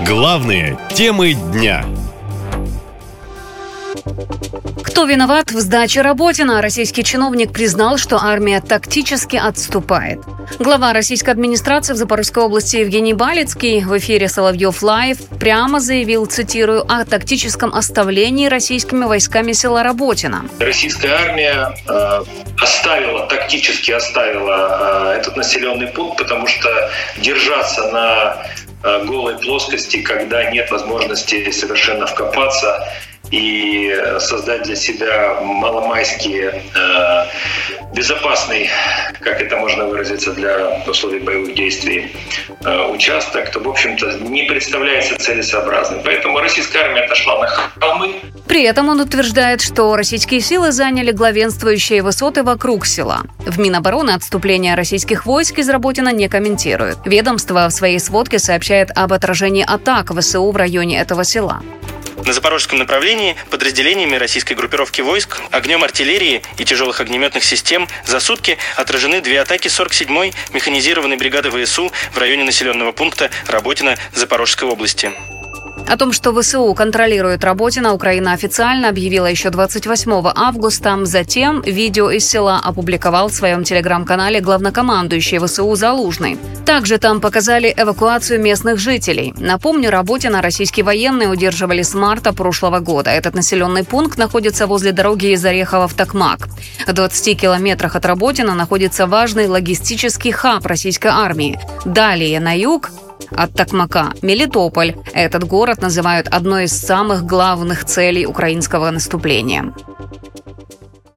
Главные темы дня. Кто виноват в сдаче Работина? Российский чиновник признал, что армия тактически отступает. Глава российской администрации в Запорожской области Евгений Балицкий в эфире «Соловьев Лайв» прямо заявил, цитирую, о тактическом оставлении российскими войсками села Работина. Российская армия э, оставила, тактически оставила э, этот населенный пункт, потому что держаться на э, голой плоскости, когда нет возможности совершенно вкопаться, и создать для себя маломайский э, безопасный, как это можно выразиться для условий боевых действий, э, участок, то, в общем-то, не представляется целесообразным. Поэтому российская армия отошла на холмы. При этом он утверждает, что российские силы заняли главенствующие высоты вокруг села. В Минобороны отступление российских войск из Работина не комментирует. Ведомство в своей сводке сообщает об отражении атак ВСУ в районе этого села. На запорожском направлении подразделениями российской группировки войск огнем артиллерии и тяжелых огнеметных систем за сутки отражены две атаки 47-й механизированной бригады ВСУ в районе населенного пункта Работина Запорожской области. О том, что ВСУ контролирует Работина, Украина официально объявила еще 28 августа. Затем видео из села опубликовал в своем телеграм-канале главнокомандующий ВСУ Залужный. Также там показали эвакуацию местных жителей. Напомню, Работина российские военные удерживали с марта прошлого года. Этот населенный пункт находится возле дороги из Орехова в Токмак. В 20 километрах от Работина находится важный логистический хаб российской армии. Далее на юг от Токмака. Мелитополь. Этот город называют одной из самых главных целей украинского наступления.